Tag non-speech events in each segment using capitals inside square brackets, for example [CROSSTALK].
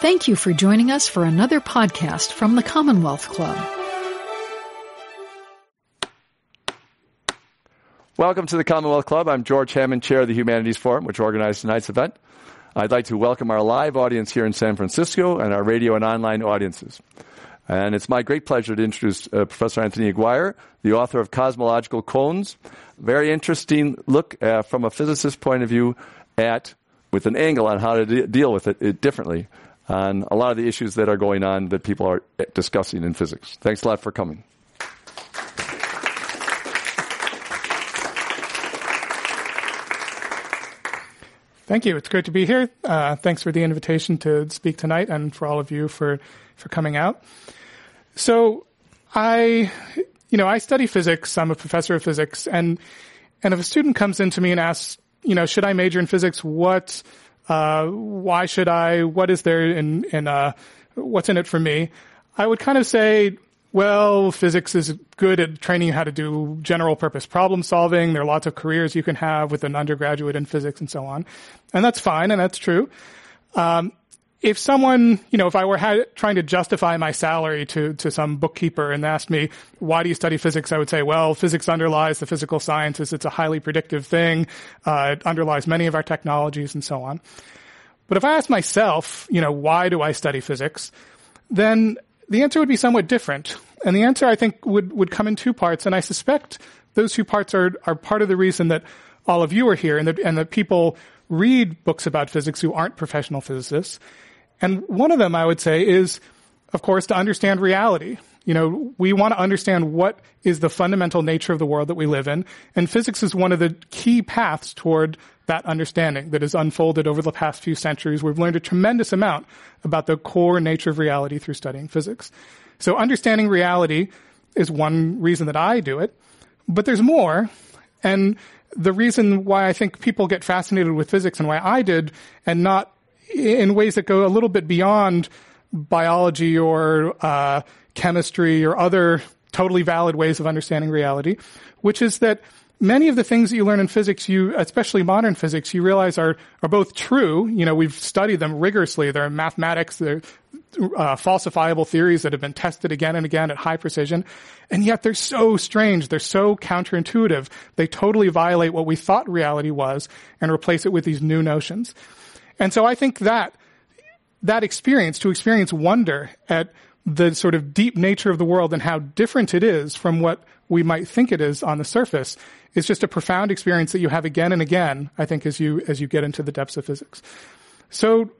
Thank you for joining us for another podcast from the Commonwealth Club. Welcome to the Commonwealth Club. I'm George Hammond, Chair of the Humanities Forum, which organized tonight's event. I'd like to welcome our live audience here in San Francisco and our radio and online audiences. And it's my great pleasure to introduce uh, Professor Anthony Aguirre, the author of Cosmological Koans. Very interesting look uh, from a physicist's point of view at, with an angle on how to de- deal with it, it differently on a lot of the issues that are going on that people are discussing in physics. Thanks a lot for coming. Thank you. It's great to be here. Uh, thanks for the invitation to speak tonight and for all of you for, for coming out. So I, you know, I study physics. I'm a professor of physics and, and if a student comes in to me and asks, you know, should I major in physics? What, uh, why should I? What is there in, in, uh, what's in it for me? I would kind of say, well, physics is good at training you how to do general purpose problem solving. There are lots of careers you can have with an undergraduate in physics and so on. And that's fine and that's true. Um, if someone, you know, if I were trying to justify my salary to, to some bookkeeper and asked me, why do you study physics? I would say, well, physics underlies the physical sciences. It's a highly predictive thing. Uh, it underlies many of our technologies and so on. But if I ask myself, you know, why do I study physics? Then the answer would be somewhat different. And the answer, I think, would, would come in two parts. And I suspect those two parts are, are part of the reason that all of you are here and that, and that people read books about physics who aren't professional physicists. And one of them, I would say, is, of course, to understand reality. You know, we want to understand what is the fundamental nature of the world that we live in. And physics is one of the key paths toward that understanding that has unfolded over the past few centuries. We've learned a tremendous amount about the core nature of reality through studying physics. So understanding reality is one reason that I do it. But there's more. And the reason why I think people get fascinated with physics and why I did, and not in ways that go a little bit beyond biology or uh, chemistry or other totally valid ways of understanding reality, which is that many of the things that you learn in physics, you, especially modern physics, you realize are, are both true. You know, we've studied them rigorously. They're mathematics, they're uh, falsifiable theories that have been tested again and again at high precision. And yet they're so strange. They're so counterintuitive. They totally violate what we thought reality was and replace it with these new notions. And so I think that, that experience, to experience wonder at the sort of deep nature of the world and how different it is from what we might think it is on the surface is just a profound experience that you have again and again, I think, as you, as you get into the depths of physics. So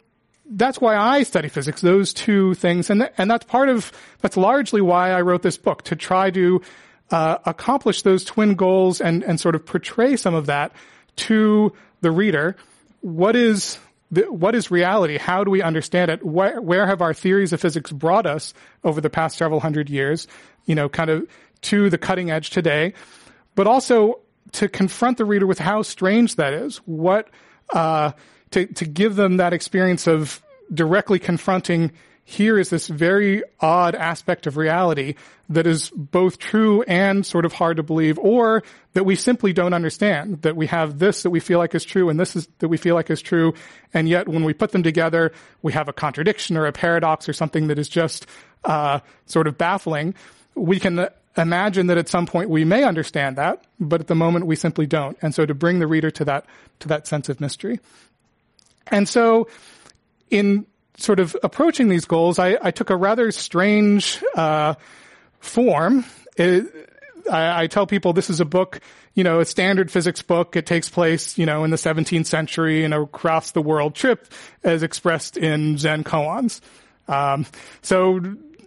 that's why I study physics, those two things. And, th- and that's part of, that's largely why I wrote this book, to try to uh, accomplish those twin goals and, and sort of portray some of that to the reader. What is the, what is reality? How do we understand it? Where, where have our theories of physics brought us over the past several hundred years? You know, kind of to the cutting edge today, but also to confront the reader with how strange that is. What, uh, to, to give them that experience of directly confronting here is this very odd aspect of reality that is both true and sort of hard to believe, or that we simply don't understand. That we have this that we feel like is true and this is that we feel like is true, and yet when we put them together, we have a contradiction or a paradox or something that is just uh, sort of baffling. We can imagine that at some point we may understand that, but at the moment we simply don't. And so to bring the reader to that to that sense of mystery. And so in sort of approaching these goals, I, I took a rather strange uh, form. It, I, I, tell people this is a book, you know, a standard physics book. It takes place, you know, in the 17th century and across the world trip as expressed in Zen koans. Um, so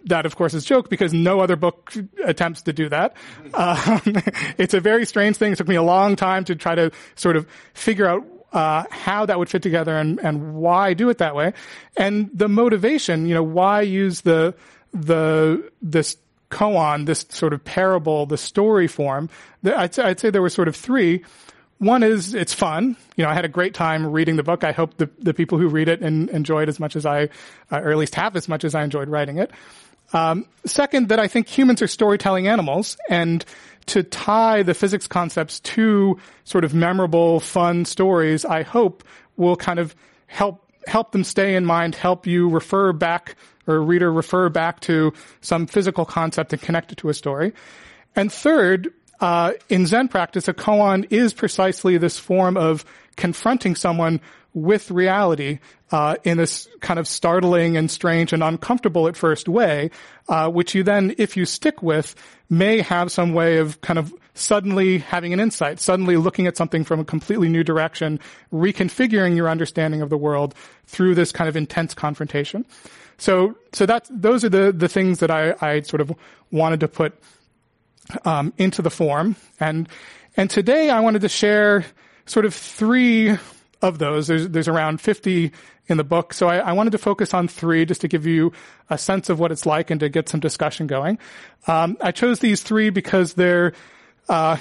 that, of course, is joke because no other book attempts to do that. Um, [LAUGHS] it's a very strange thing. It took me a long time to try to sort of figure out uh, how that would fit together and, and why do it that way. And the motivation, you know, why use the, the, this koan, this sort of parable, the story form. I'd, I'd say there were sort of three. One is it's fun. You know, I had a great time reading the book. I hope the, the people who read it and enjoy it as much as I, uh, or at least half as much as I enjoyed writing it. Um, second, that I think humans are storytelling animals, and to tie the physics concepts to sort of memorable, fun stories, I hope will kind of help help them stay in mind, help you refer back or reader refer back to some physical concept and connect it to a story. And third, uh, in Zen practice, a koan is precisely this form of confronting someone with reality uh, in this kind of startling and strange and uncomfortable at first way, uh, which you then, if you stick with, may have some way of kind of suddenly having an insight, suddenly looking at something from a completely new direction, reconfiguring your understanding of the world through this kind of intense confrontation. So, so that's those are the the things that I, I sort of wanted to put um, into the form, and and today I wanted to share sort of three of those. There's, there's around 50 in the book. So I, I, wanted to focus on three just to give you a sense of what it's like and to get some discussion going. Um, I chose these three because they're, uh,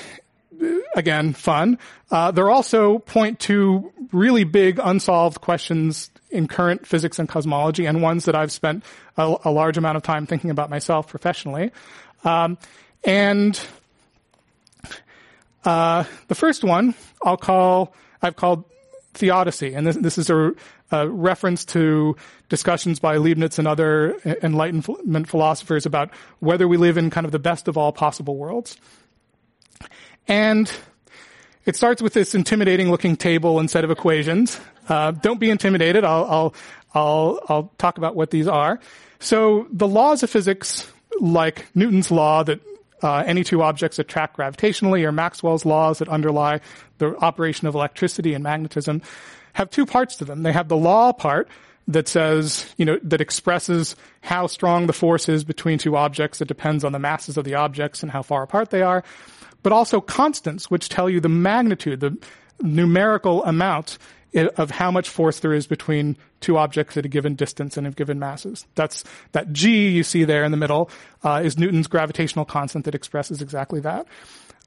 again, fun. Uh, they're also point to really big unsolved questions in current physics and cosmology and ones that I've spent a, a large amount of time thinking about myself professionally. Um, and uh, the first one I'll call I've called theodicy, and this, this is a, a, reference to discussions by Leibniz and other Enlightenment philosophers about whether we live in kind of the best of all possible worlds. And it starts with this intimidating looking table instead of equations. Uh, don't be intimidated. I'll, I'll, I'll, I'll talk about what these are. So the laws of physics, like Newton's law that uh, any two objects attract gravitationally or Maxwell's laws that underlie the operation of electricity and magnetism have two parts to them. They have the law part that says, you know, that expresses how strong the force is between two objects. It depends on the masses of the objects and how far apart they are. But also constants, which tell you the magnitude, the numerical amount of how much force there is between two objects at a given distance and of given masses. That's that g you see there in the middle uh, is Newton's gravitational constant that expresses exactly that.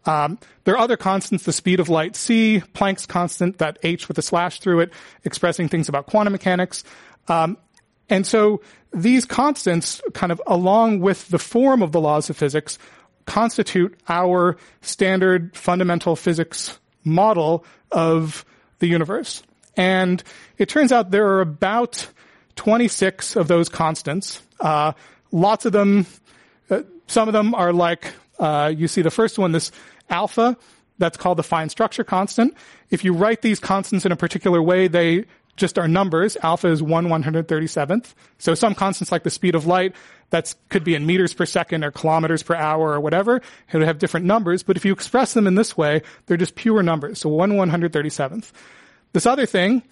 Um, there are other constants, the speed of light c, Planck's constant, that h with a slash through it, expressing things about quantum mechanics. Um, and so these constants, kind of along with the form of the laws of physics, constitute our standard fundamental physics model of the universe. And it turns out there are about 26 of those constants. Uh, lots of them, uh, some of them are like, uh, you see the first one, this alpha, that's called the fine structure constant. If you write these constants in a particular way, they just are numbers. Alpha is 1 137th. So some constants like the speed of light, that could be in meters per second or kilometers per hour or whatever. It would have different numbers. But if you express them in this way, they're just pure numbers. So 1 137th. This other thing,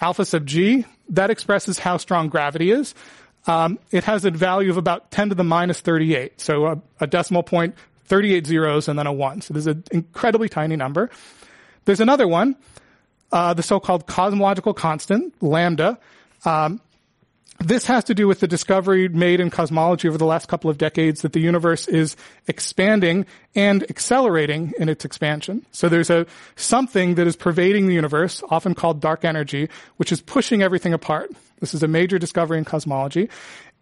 alpha sub g, that expresses how strong gravity is. Um, it has a value of about 10 to the minus 38. So a, a decimal point, 38 zeros, and then a 1. So this is an incredibly tiny number. There's another one, uh, the so-called cosmological constant, lambda. Um, this has to do with the discovery made in cosmology over the last couple of decades that the universe is expanding and accelerating in its expansion. So there's a something that is pervading the universe, often called dark energy, which is pushing everything apart. This is a major discovery in cosmology,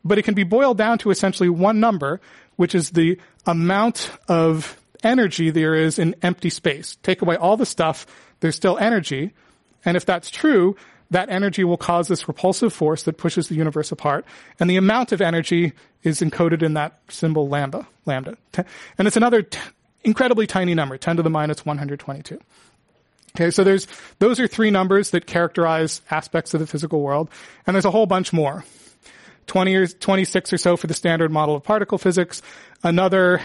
but it can be boiled down to essentially one number, which is the amount of energy there is in empty space. Take away all the stuff, there's still energy. And if that's true, that energy will cause this repulsive force that pushes the universe apart. And the amount of energy is encoded in that symbol lambda, lambda. And it's another t- incredibly tiny number, 10 to the minus 122. Okay, so there's, those are three numbers that characterize aspects of the physical world. And there's a whole bunch more. 20 or 26 or so for the standard model of particle physics, another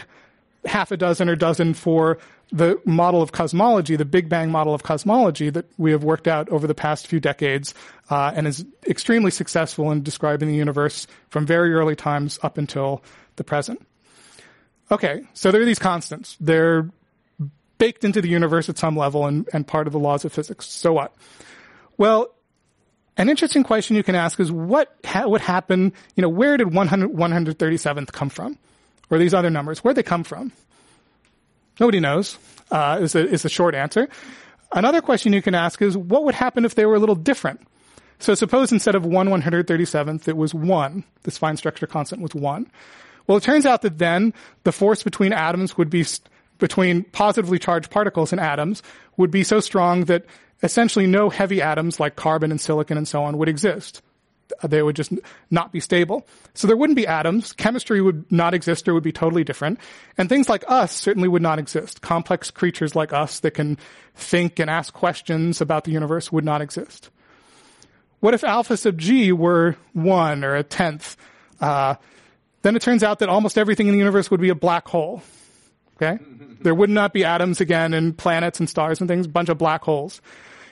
half a dozen or dozen for the model of cosmology, the Big Bang model of cosmology that we have worked out over the past few decades, uh, and is extremely successful in describing the universe from very early times up until the present. Okay, so there are these constants. They're baked into the universe at some level and, and part of the laws of physics. So what? Well, an interesting question you can ask is what ha- would happen, you know, where did 100, 137th come from? Or these other numbers, where'd they come from? Nobody knows, uh, is, the, is the short answer. Another question you can ask is, what would happen if they were a little different? So suppose instead of 1 137th, it was 1. This fine structure constant was 1. Well, it turns out that then the force between atoms would be, between positively charged particles and atoms would be so strong that essentially no heavy atoms like carbon and silicon and so on would exist. They would just not be stable. So there wouldn't be atoms. Chemistry would not exist or would be totally different. And things like us certainly would not exist. Complex creatures like us that can think and ask questions about the universe would not exist. What if alpha sub g were one or a tenth? Uh, then it turns out that almost everything in the universe would be a black hole. Okay? [LAUGHS] there would not be atoms again and planets and stars and things, a bunch of black holes.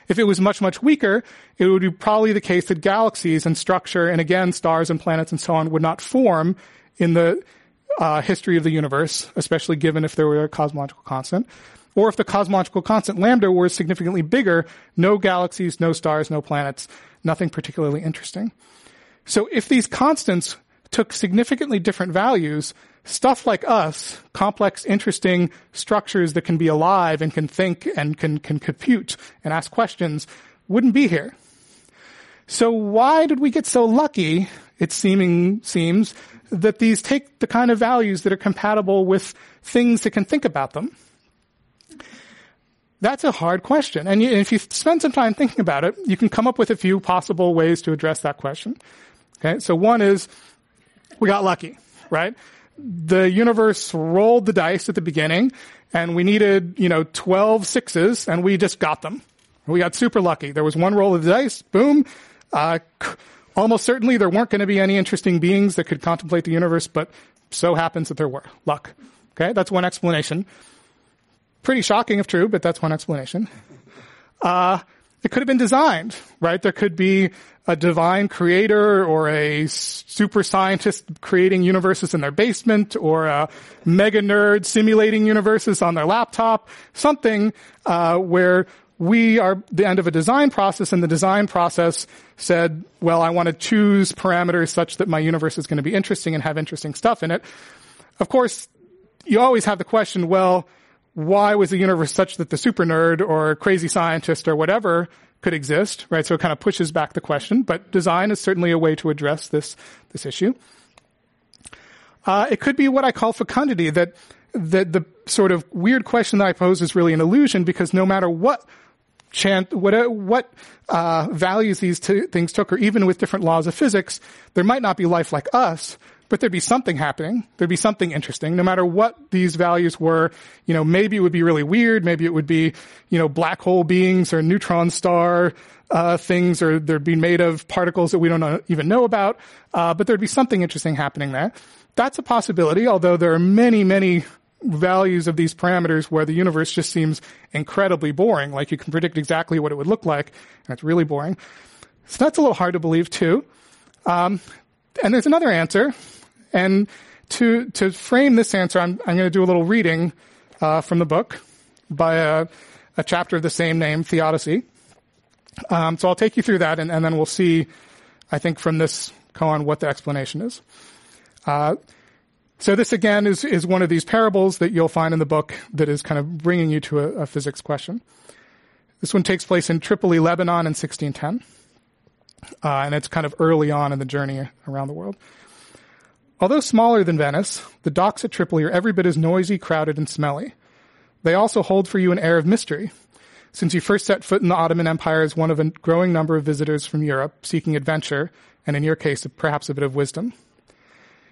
If it was much, much weaker, it would be probably the case that galaxies and structure and again, stars and planets and so on would not form in the uh, history of the universe, especially given if there were a cosmological constant. Or if the cosmological constant lambda were significantly bigger, no galaxies, no stars, no planets, nothing particularly interesting. So if these constants took significantly different values, stuff like us, complex, interesting structures that can be alive and can think and can, can compute and ask questions, wouldn't be here. So why did we get so lucky, it seeming, seems, that these take the kind of values that are compatible with things that can think about them? That's a hard question. And if you spend some time thinking about it, you can come up with a few possible ways to address that question. Okay. So one is we got lucky, right? the universe rolled the dice at the beginning and we needed, you know, 12 sixes and we just got them. We got super lucky. There was one roll of the dice, boom. Uh, almost certainly there weren't going to be any interesting beings that could contemplate the universe, but so happens that there were. Luck. Okay, that's one explanation. Pretty shocking if true, but that's one explanation. Uh, it could have been designed, right? There could be a divine creator or a super scientist creating universes in their basement or a mega nerd simulating universes on their laptop, something uh, where we are the end of a design process and the design process said, well, I want to choose parameters such that my universe is going to be interesting and have interesting stuff in it. Of course, you always have the question, well, why was the universe such that the super nerd or crazy scientist or whatever could exist, right? So it kind of pushes back the question, but design is certainly a way to address this, this issue. Uh, it could be what I call fecundity, that, that the sort of weird question that I pose is really an illusion because no matter what chant, what, what uh, values these t- things took, or even with different laws of physics, there might not be life like us, but there'd be something happening. There'd be something interesting. No matter what these values were, you know, maybe it would be really weird. Maybe it would be, you know, black hole beings or neutron star uh, things, or they'd be made of particles that we don't even know about. Uh, but there'd be something interesting happening there. That's a possibility, although there are many, many values of these parameters where the universe just seems incredibly boring. Like you can predict exactly what it would look like, and it's really boring. So that's a little hard to believe too. Um, and there's another answer, and to, to frame this answer, I'm, I'm going to do a little reading uh, from the book by a, a, chapter of the same name, Theodicy. Um, so I'll take you through that, and, and, then we'll see, I think, from this koan what the explanation is. Uh, so this again is, is one of these parables that you'll find in the book that is kind of bringing you to a, a physics question. This one takes place in Tripoli, Lebanon in 1610. Uh, and it's kind of early on in the journey around the world. Although smaller than Venice, the docks at Tripoli are every bit as noisy, crowded, and smelly. They also hold for you an air of mystery, since you first set foot in the Ottoman Empire as one of a growing number of visitors from Europe seeking adventure, and in your case, perhaps a bit of wisdom.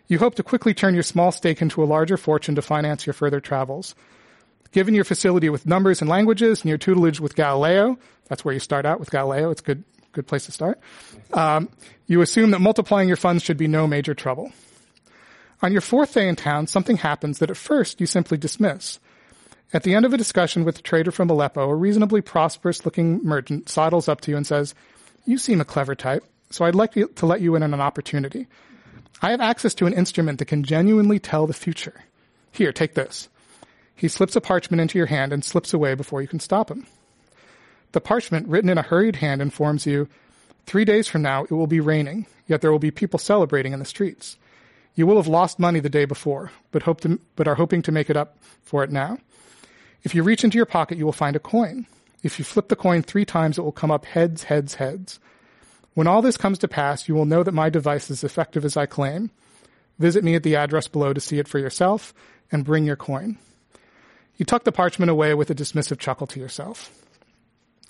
You hope to quickly turn your small stake into a larger fortune to finance your further travels. Given your facility with numbers and languages and your tutelage with Galileo, that's where you start out with Galileo. It's a good, good place to start. Um, you assume that multiplying your funds should be no major trouble. On your fourth day in town, something happens that at first you simply dismiss. At the end of a discussion with a trader from Aleppo, a reasonably prosperous looking merchant sidles up to you and says, You seem a clever type, so I'd like to let you in on an opportunity. I have access to an instrument that can genuinely tell the future. Here, take this. He slips a parchment into your hand and slips away before you can stop him. The parchment, written in a hurried hand, informs you three days from now it will be raining, yet there will be people celebrating in the streets. You will have lost money the day before, but hope to, but are hoping to make it up for it now. If you reach into your pocket, you will find a coin. If you flip the coin three times, it will come up heads, heads, heads. When all this comes to pass, you will know that my device is effective as I claim. Visit me at the address below to see it for yourself and bring your coin. You tuck the parchment away with a dismissive chuckle to yourself.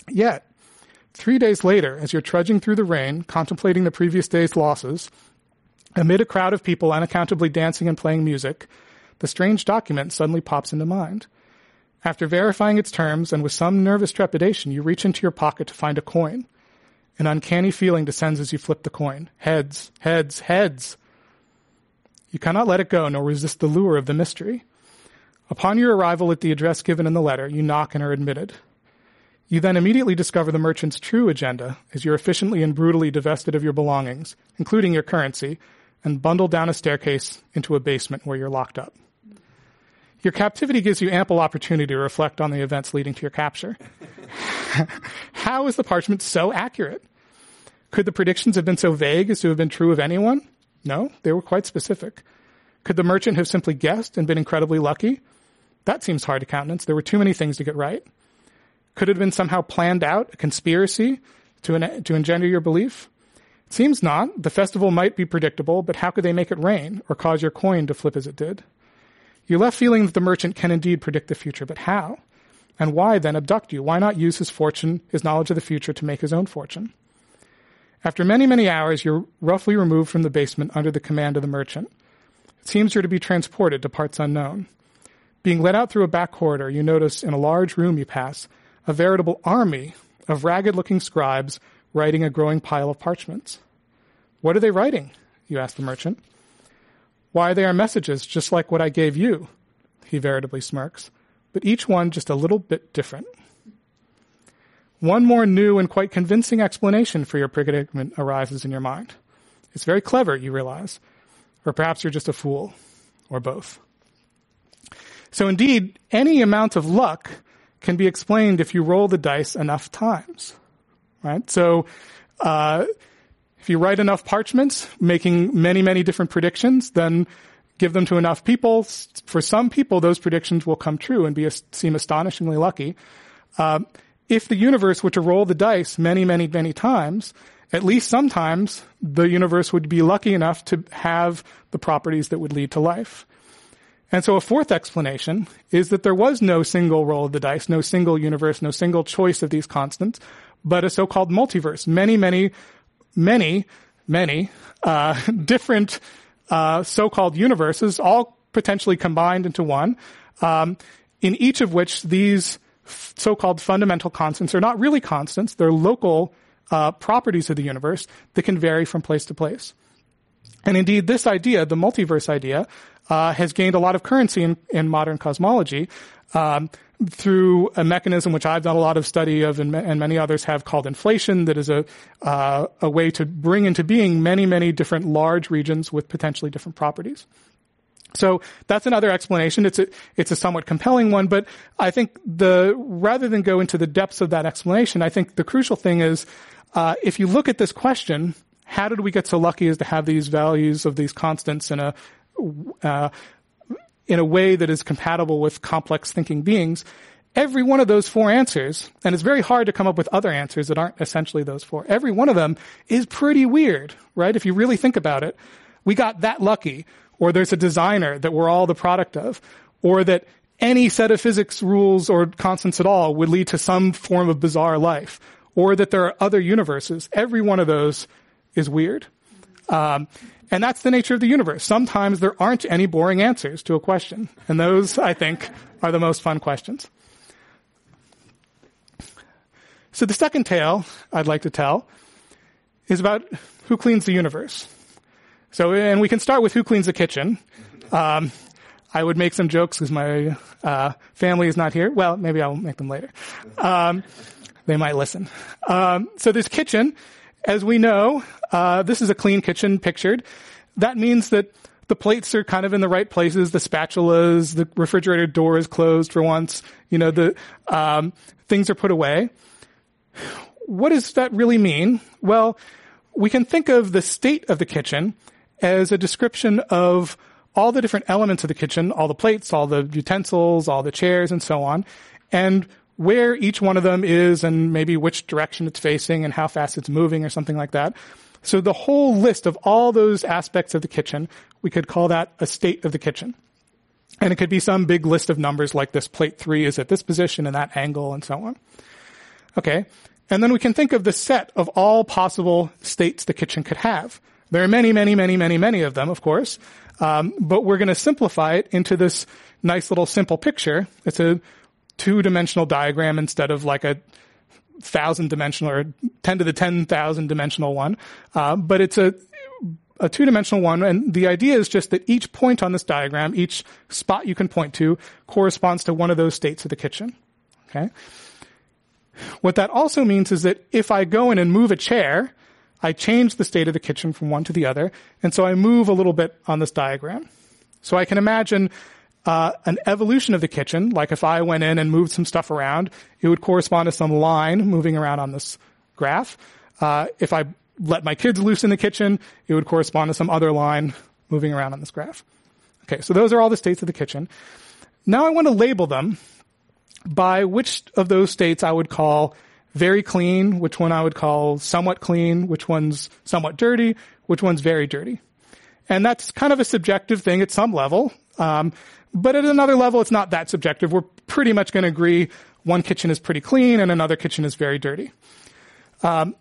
Yet, Three days later, as you're trudging through the rain, contemplating the previous day's losses, amid a crowd of people unaccountably dancing and playing music, the strange document suddenly pops into mind. After verifying its terms and with some nervous trepidation, you reach into your pocket to find a coin. An uncanny feeling descends as you flip the coin. Heads, heads, heads. You cannot let it go nor resist the lure of the mystery. Upon your arrival at the address given in the letter, you knock and are admitted. You then immediately discover the merchant's true agenda as you're efficiently and brutally divested of your belongings, including your currency, and bundled down a staircase into a basement where you're locked up. Your captivity gives you ample opportunity to reflect on the events leading to your capture. [LAUGHS] How is the parchment so accurate? Could the predictions have been so vague as to have been true of anyone? No, they were quite specific. Could the merchant have simply guessed and been incredibly lucky? That seems hard to countenance. There were too many things to get right. Could it have been somehow planned out, a conspiracy to, to engender your belief? Seems not. The festival might be predictable, but how could they make it rain or cause your coin to flip as it did? You're left feeling that the merchant can indeed predict the future, but how? And why then abduct you? Why not use his fortune, his knowledge of the future to make his own fortune? After many, many hours, you're roughly removed from the basement under the command of the merchant. It seems you're to be transported to parts unknown. Being led out through a back corridor, you notice in a large room you pass a veritable army of ragged looking scribes writing a growing pile of parchments. What are they writing? You ask the merchant. Why, they are messages just like what I gave you, he veritably smirks, but each one just a little bit different. One more new and quite convincing explanation for your predicament arises in your mind. It's very clever, you realize. Or perhaps you're just a fool, or both. So indeed, any amount of luck can be explained if you roll the dice enough times, right? So, uh, if you write enough parchments, making many, many different predictions, then give them to enough people. For some people, those predictions will come true and be seem astonishingly lucky. Uh, if the universe were to roll the dice many, many, many times, at least sometimes the universe would be lucky enough to have the properties that would lead to life. And so a fourth explanation is that there was no single roll of the dice, no single universe, no single choice of these constants, but a so-called multiverse. Many, many, many, many uh, [LAUGHS] different uh, so-called universes, all potentially combined into one, um, in each of which these f- so-called fundamental constants are not really constants; they're local uh, properties of the universe that can vary from place to place. And indeed, this idea, the multiverse idea, uh, has gained a lot of currency in, in modern cosmology um, through a mechanism which I've done a lot of study of, and, and many others have called inflation. That is a uh, a way to bring into being many many different large regions with potentially different properties. So that's another explanation. It's a, it's a somewhat compelling one, but I think the, rather than go into the depths of that explanation, I think the crucial thing is, uh, if you look at this question, how did we get so lucky as to have these values of these constants in a uh, in a way that is compatible with complex thinking beings, every one of those four answers, and it's very hard to come up with other answers that aren't essentially those four, every one of them is pretty weird, right? If you really think about it, we got that lucky, or there's a designer that we're all the product of, or that any set of physics rules or constants at all would lead to some form of bizarre life, or that there are other universes. Every one of those is weird. Um, and that's the nature of the universe. Sometimes there aren't any boring answers to a question. And those, I think, are the most fun questions. So the second tale I'd like to tell is about who cleans the universe. So, and we can start with who cleans the kitchen. Um, I would make some jokes because my uh, family is not here. Well, maybe I'll make them later. Um, they might listen. Um, so this kitchen as we know, uh, this is a clean kitchen pictured. That means that the plates are kind of in the right places. The spatulas, the refrigerator door is closed for once. You know, the um, things are put away. What does that really mean? Well, we can think of the state of the kitchen as a description of all the different elements of the kitchen, all the plates, all the utensils, all the chairs, and so on. And where each one of them is and maybe which direction it's facing and how fast it's moving or something like that. So the whole list of all those aspects of the kitchen, we could call that a state of the kitchen. And it could be some big list of numbers like this plate three is at this position and that angle and so on. Okay. And then we can think of the set of all possible states the kitchen could have. There are many, many, many, many, many of them, of course. Um, but we're going to simplify it into this nice little simple picture. It's a two-dimensional diagram instead of like a thousand dimensional or 10 to the 10,000 dimensional one. Uh, but it's a, a two dimensional one. And the idea is just that each point on this diagram, each spot you can point to corresponds to one of those states of the kitchen. Okay. What that also means is that if I go in and move a chair, I change the state of the kitchen from one to the other. And so I move a little bit on this diagram. So I can imagine uh, an evolution of the kitchen, like if I went in and moved some stuff around, it would correspond to some line moving around on this graph. Uh, if I let my kids loose in the kitchen, it would correspond to some other line moving around on this graph. Okay, so those are all the states of the kitchen. Now I want to label them by which of those states I would call very clean, which one I would call somewhat clean, which one's somewhat dirty, which one's very dirty. And that's kind of a subjective thing at some level. Um, but at another level, it's not that subjective. We're pretty much going to agree one kitchen is pretty clean and another kitchen is very dirty. Um,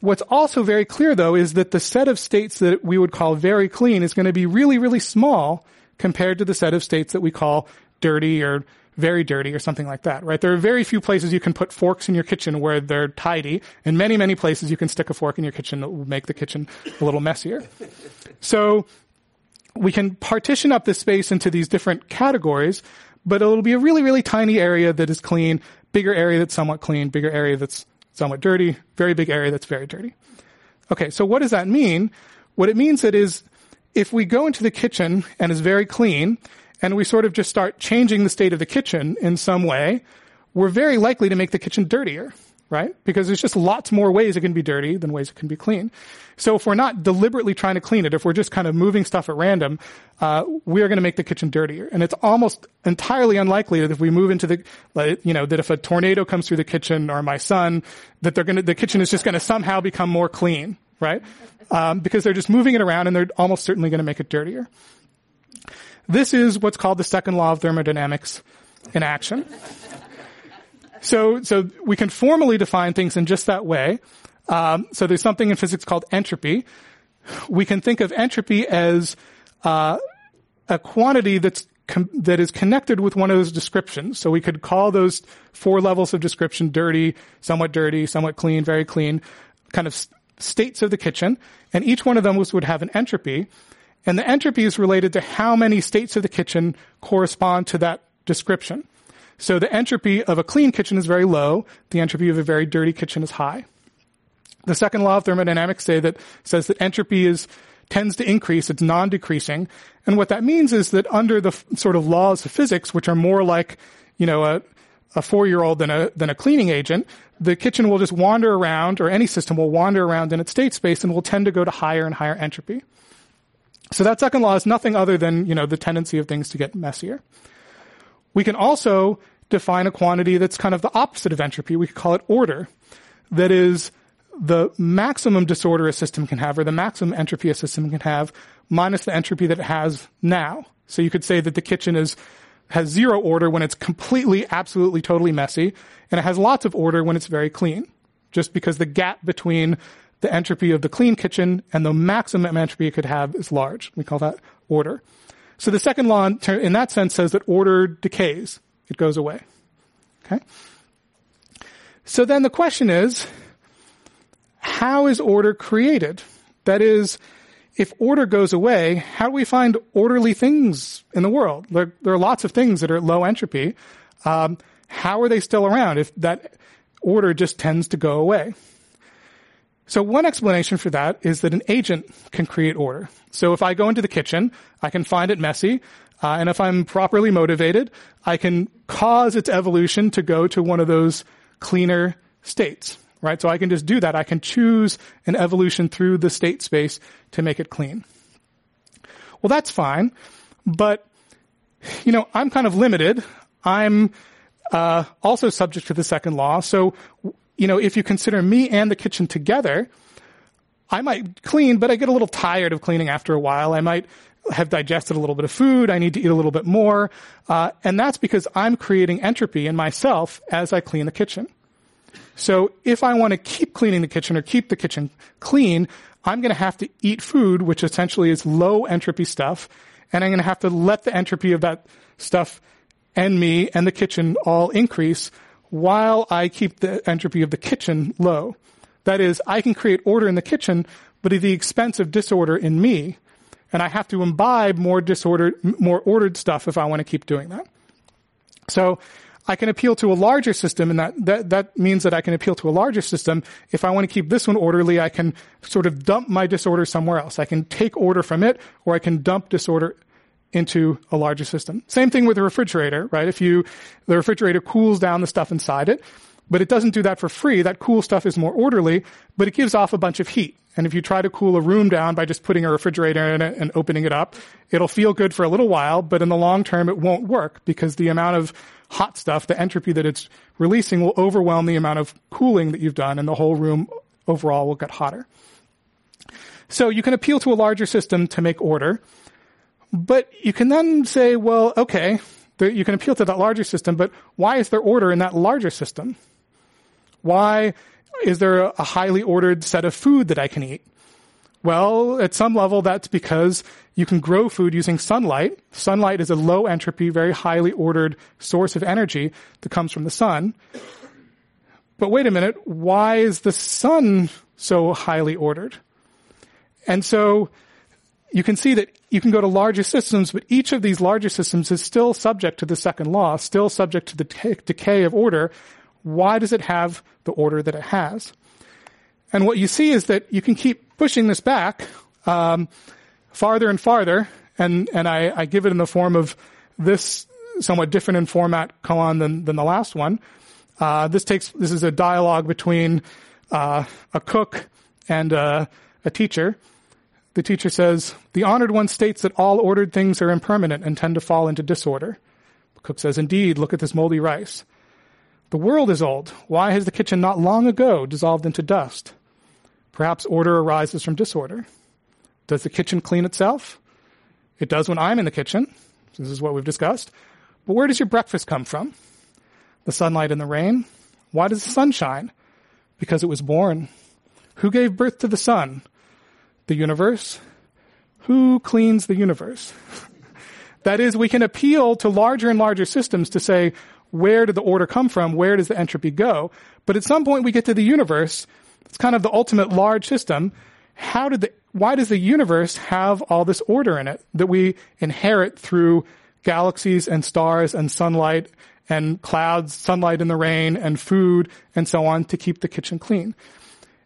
what's also very clear, though, is that the set of states that we would call very clean is going to be really, really small compared to the set of states that we call dirty or very dirty or something like that, right? There are very few places you can put forks in your kitchen where they're tidy, and many, many places you can stick a fork in your kitchen that will make the kitchen a little messier. So we can partition up this space into these different categories, but it'll be a really, really tiny area that is clean, bigger area that's somewhat clean, bigger area that's somewhat dirty, very big area that's very dirty. Okay, so what does that mean? What it means it is if we go into the kitchen and is very clean, and we sort of just start changing the state of the kitchen in some way, we're very likely to make the kitchen dirtier right? Because there's just lots more ways it can be dirty than ways it can be clean. So if we're not deliberately trying to clean it, if we're just kind of moving stuff at random, uh, we are going to make the kitchen dirtier. And it's almost entirely unlikely that if we move into the, you know, that if a tornado comes through the kitchen or my son, that they're going to, the kitchen is just going to somehow become more clean, right? Um, because they're just moving it around and they're almost certainly going to make it dirtier. This is what's called the second law of thermodynamics in action. So, so we can formally define things in just that way. Um, so there's something in physics called entropy. We can think of entropy as uh, a quantity that's com- that is connected with one of those descriptions. So we could call those four levels of description dirty, somewhat dirty, somewhat clean, very clean, kind of states of the kitchen, and each one of them was, would have an entropy. And the entropy is related to how many states of the kitchen correspond to that description. So the entropy of a clean kitchen is very low. The entropy of a very dirty kitchen is high. The second law of thermodynamics say that says that entropy is tends to increase. It's non-decreasing. And what that means is that under the f- sort of laws of physics, which are more like, you know, a, a four-year-old than a, than a cleaning agent, the kitchen will just wander around, or any system will wander around in its state space and will tend to go to higher and higher entropy. So that second law is nothing other than, you know, the tendency of things to get messier. We can also define a quantity that's kind of the opposite of entropy. We could call it order. That is the maximum disorder a system can have or the maximum entropy a system can have minus the entropy that it has now. So you could say that the kitchen is has zero order when it's completely, absolutely, totally messy, and it has lots of order when it's very clean. Just because the gap between the entropy of the clean kitchen and the maximum entropy it could have is large. We call that order. So the second law, in that sense, says that order decays. It goes away. Okay? So then the question is, how is order created? That is, if order goes away, how do we find orderly things in the world? There, there are lots of things that are low entropy. Um, how are they still around if that order just tends to go away? So one explanation for that is that an agent can create order. So if I go into the kitchen, I can find it messy, uh, and if I'm properly motivated, I can cause its evolution to go to one of those cleaner states, right? So I can just do that. I can choose an evolution through the state space to make it clean. Well, that's fine, but you know, I'm kind of limited. I'm uh, also subject to the second law. So you know, if you consider me and the kitchen together, I might clean, but I get a little tired of cleaning after a while. I might have digested a little bit of food. I need to eat a little bit more. Uh, and that's because I'm creating entropy in myself as I clean the kitchen. So if I want to keep cleaning the kitchen or keep the kitchen clean, I'm going to have to eat food, which essentially is low entropy stuff, and I'm going to have to let the entropy of that stuff and me and the kitchen all increase while I keep the entropy of the kitchen low. That is, I can create order in the kitchen, but at the expense of disorder in me. And I have to imbibe more disordered, more ordered stuff if I want to keep doing that. So I can appeal to a larger system, and that, that, that means that I can appeal to a larger system. If I want to keep this one orderly, I can sort of dump my disorder somewhere else. I can take order from it, or I can dump disorder into a larger system. Same thing with a refrigerator, right? If you, the refrigerator cools down the stuff inside it, but it doesn't do that for free. That cool stuff is more orderly, but it gives off a bunch of heat. And if you try to cool a room down by just putting a refrigerator in it and opening it up, it'll feel good for a little while, but in the long term, it won't work because the amount of hot stuff, the entropy that it's releasing will overwhelm the amount of cooling that you've done and the whole room overall will get hotter. So you can appeal to a larger system to make order, but you can then say, well, okay, you can appeal to that larger system, but why is there order in that larger system? Why is there a highly ordered set of food that I can eat? Well, at some level, that's because you can grow food using sunlight. Sunlight is a low entropy, very highly ordered source of energy that comes from the sun. But wait a minute, why is the sun so highly ordered? And so you can see that you can go to larger systems, but each of these larger systems is still subject to the second law, still subject to the t- decay of order. Why does it have the order that it has? And what you see is that you can keep pushing this back um, farther and farther, and and I, I, give it in the form of this somewhat different in format koan than than the last one. Uh, this takes this is a dialogue between uh, a cook and uh, a teacher. The teacher says, "The honored one states that all ordered things are impermanent and tend to fall into disorder." The cook says, "Indeed, look at this moldy rice." The world is old. Why has the kitchen not long ago dissolved into dust? Perhaps order arises from disorder. Does the kitchen clean itself? It does when I'm in the kitchen. This is what we've discussed. But where does your breakfast come from? The sunlight and the rain? Why does the sun shine? Because it was born. Who gave birth to the sun? The universe? Who cleans the universe? [LAUGHS] that is, we can appeal to larger and larger systems to say, where did the order come from? Where does the entropy go? But at some point we get to the universe it's kind of the ultimate large system. How did the, why does the universe have all this order in it that we inherit through galaxies and stars and sunlight and clouds, sunlight in the rain and food and so on to keep the kitchen clean?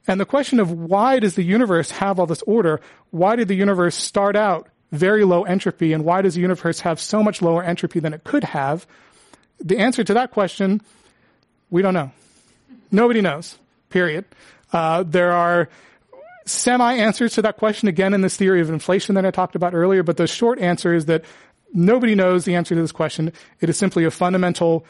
And the question of why does the universe have all this order? Why did the universe start out very low entropy and why does the universe have so much lower entropy than it could have? The answer to that question, we don't know. Nobody knows. Period. Uh, there are semi answers to that question again in this theory of inflation that I talked about earlier, but the short answer is that nobody knows the answer to this question. It is simply a fundamental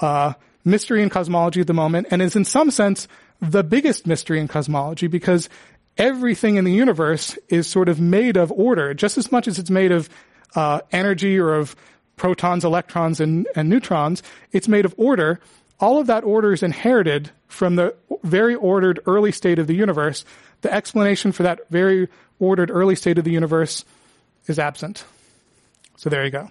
uh, mystery in cosmology at the moment, and is in some sense the biggest mystery in cosmology because everything in the universe is sort of made of order, just as much as it's made of uh, energy or of protons, electrons, and, and neutrons. It's made of order all of that order is inherited from the very ordered early state of the universe. The explanation for that very ordered early state of the universe is absent. So there you go.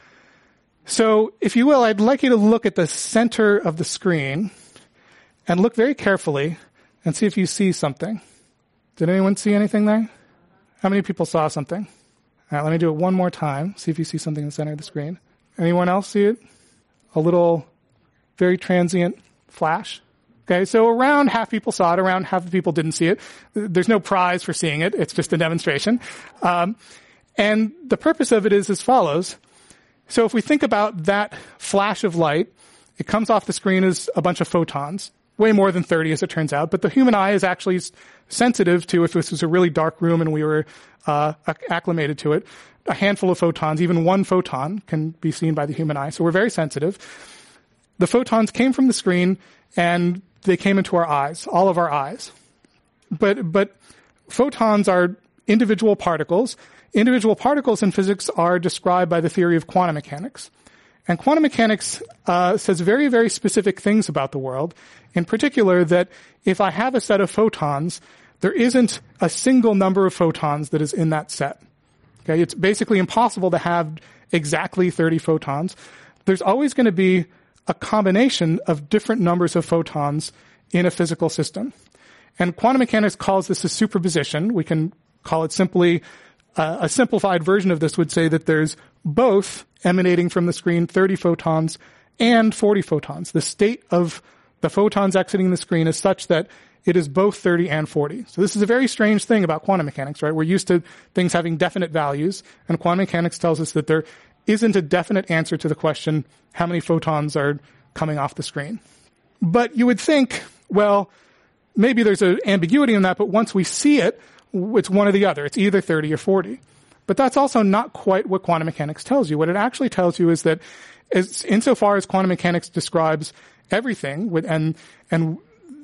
So, if you will, I'd like you to look at the center of the screen and look very carefully and see if you see something. Did anyone see anything there? How many people saw something? All right, let me do it one more time. See if you see something in the center of the screen. Anyone else see it? A little, very transient flash. Okay, so around half people saw it, around half the people didn't see it. There's no prize for seeing it. It's just a demonstration. Um, and the purpose of it is as follows. So if we think about that flash of light, It comes off the screen as a bunch of photons, way more than 30 as it turns out, but the human eye is actually sensitive to if this was a really dark room and we were uh, acclimated to it. A handful of photons, even one photon, can be seen by the human eye. So we're very sensitive. The photons came from the screen and they came into our eyes, all of our eyes. But, but photons are individual particles. Individual particles in physics are described by the theory of quantum mechanics. And quantum mechanics uh, says very, very specific things about the world. In particular, that if I have a set of photons, there isn't a single number of photons that is in that set. Okay, it's basically impossible to have exactly 30 photons. There's always going to be a combination of different numbers of photons in a physical system. And quantum mechanics calls this a superposition. We can call it simply uh, a simplified version of this would say that there's both emanating from the screen 30 photons and 40 photons. The state of the photons exiting the screen is such that it is both 30 and 40. So this is a very strange thing about quantum mechanics, right? We're used to things having definite values, and quantum mechanics tells us that there isn't a definite answer to the question, how many photons are coming off the screen? But you would think, well, maybe there's an ambiguity in that, but once we see it, it's one or the other. It's either 30 or 40. But that's also not quite what quantum mechanics tells you. What it actually tells you is that as, insofar as quantum mechanics describes everything, and, and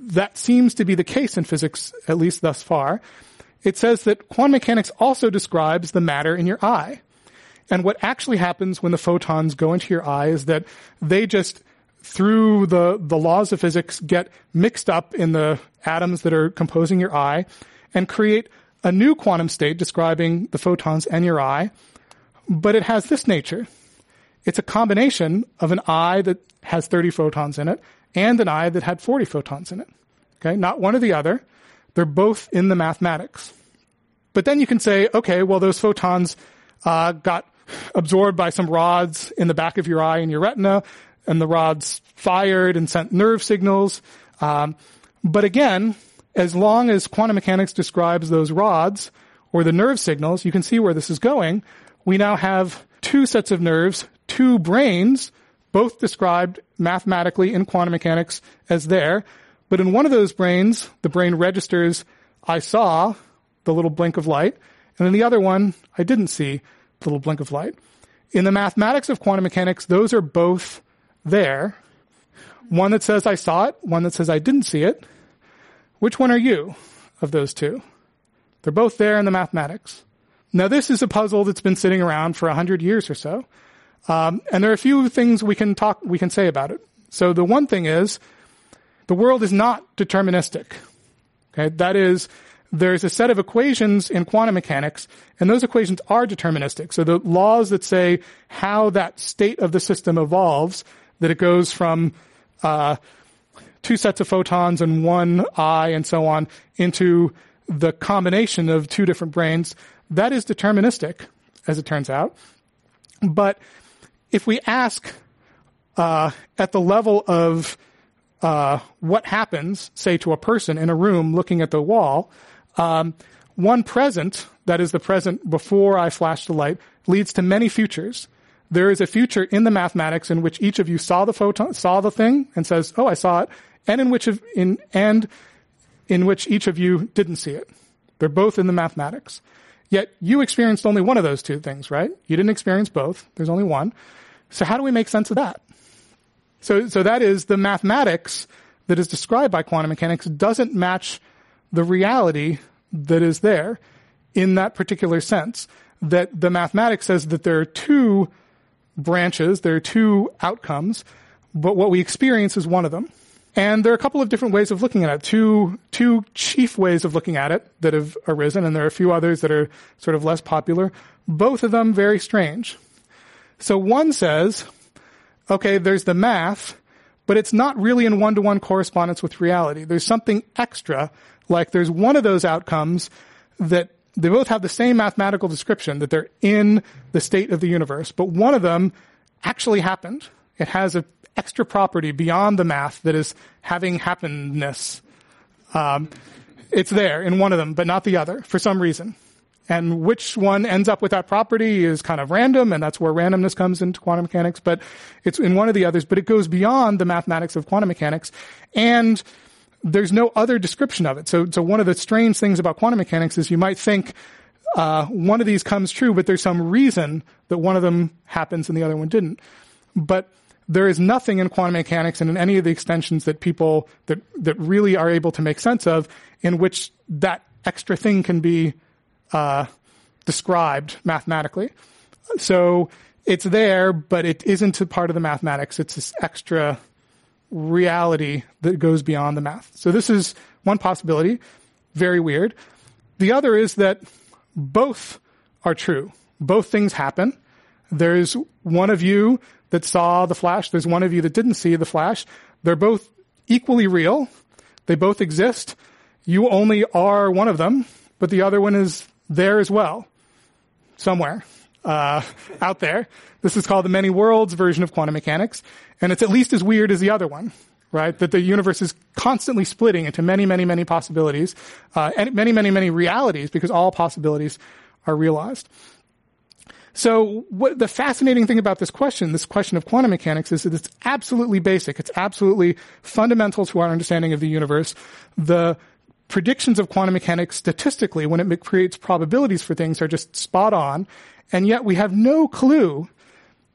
that seems to be the case in physics, at least thus far, it says that quantum mechanics also describes the matter in your eye. And what actually happens when the photons go into your eye is that they just, through the, the laws of physics, get mixed up in the atoms that are composing your eye and create a new quantum state describing the photons and your eye. But it has this nature. It's a combination of an eye that has 30 photons in it and an eye that had 40 photons in it. Okay, not one or the other. They're both in the mathematics. But then you can say, okay, well, those photons uh, got absorbed by some rods in the back of your eye and your retina, and the rods fired and sent nerve signals. Um, but again, as long as quantum mechanics describes those rods or the nerve signals, you can see where this is going. We now have two sets of nerves, two brains, both described mathematically in quantum mechanics as there. But in one of those brains, the brain registers, I saw the little blink of light. And in the other one, I didn't see the little blink of light. In the mathematics of quantum mechanics, those are both there. One that says I saw it, one that says I didn't see it. Which one are you of those two? They're both there in the mathematics. Now, this is a puzzle that's been sitting around for a hundred years or so, um, and there are a few things we can talk, we can say about it. So the one thing is, the world is not deterministic. Okay, that is, there's a set of equations in quantum mechanics, and those equations are deterministic. So the laws that say how that state of the system evolves, that it goes from uh, two sets of photons and one eye and so on into the combination of two different brains, that is deterministic, as it turns out. But if we ask uh, at the level of uh, what happens, say, to a person in a room looking at the wall, um, one present, that is the present before I flash the light, leads to many futures. There is a future in the mathematics in which each of you saw the photon, saw the thing, and says, "Oh, I saw it," and in which of, in and in which each of you didn't see it. They're both in the mathematics. Yet you experienced only one of those two things, right? You didn't experience both. There's only one. So how do we make sense of that? So, so that is the mathematics that is described by quantum mechanics doesn't match the reality that is there in that particular sense. That the mathematics says that there are two branches, there are two outcomes, but what we experience is one of them. And there are a couple of different ways of looking at it. Two, two chief ways of looking at it that have arisen, and there are a few others that are sort of less popular. Both of them very strange. So one says, okay, there's the math, but it's not really in one-to-one correspondence with reality. There's something extra, like there's one of those outcomes that they both have the same mathematical description, that they're in the state of the universe, but one of them actually happened. It has an extra property beyond the math that is having happenedness. Um, it's there in one of them, but not the other for some reason. And which one ends up with that property is kind of random, and that's where randomness comes into quantum mechanics, but it's in one of the others, but it goes beyond the mathematics of quantum mechanics. And there's no other description of it. So, so one of the strange things about quantum mechanics is you might think, uh, one of these comes true, but there's some reason that one of them happens and the other one didn't. But there is nothing in quantum mechanics and in any of the extensions that people that that really are able to make sense of in which that extra thing can be uh, described mathematically. So it's there, but it isn't a part of the mathematics. It's this extra reality that goes beyond the math. So this is one possibility. Very weird. The other is that both are true. Both things happen. There's one of you that saw the flash. There's one of you that didn't see the flash. They're both equally real. They both exist. You only are one of them, but the other one is there as well, somewhere uh, out there. This is called the many worlds version of quantum mechanics, and it's at least as weird as the other one, right? That the universe is constantly splitting into many, many, many possibilities, uh, and many, many, many realities, because all possibilities are realized. So what the fascinating thing about this question, this question of quantum mechanics is that it's absolutely basic. It's absolutely fundamental to our understanding of the universe. The predictions of quantum mechanics statistically, when it creates probabilities for things, are just spot on. And yet we have no clue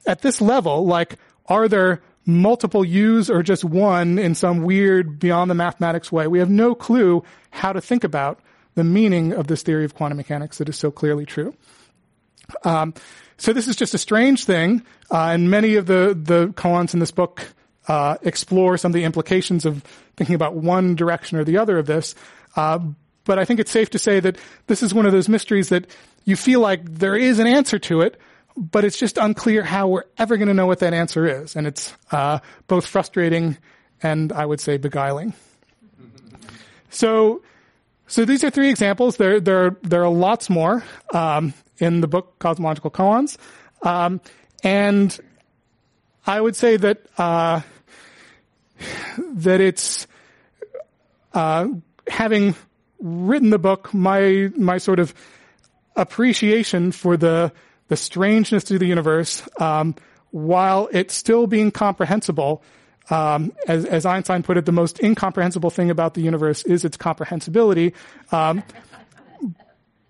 at this level, like, are there multiple U's or just one in some weird beyond the mathematics way? We have no clue how to think about the meaning of this theory of quantum mechanics that is so clearly true. Um, so this is just a strange thing, uh, and many of the the koans in this book uh, explore some of the implications of thinking about one direction or the other of this. Uh, but I think it's safe to say that this is one of those mysteries that you feel like there is an answer to it, but it's just unclear how we're ever going to know what that answer is, and it's uh, both frustrating and I would say beguiling. So, so these are three examples. There, there, there are lots more. Um, in the book Cosmological Koans. Um, and I would say that uh, that it's uh, having written the book, my my sort of appreciation for the the strangeness of the universe, um, while it's still being comprehensible. Um, as, as, Einstein put it, the most incomprehensible thing about the universe is its comprehensibility. Um,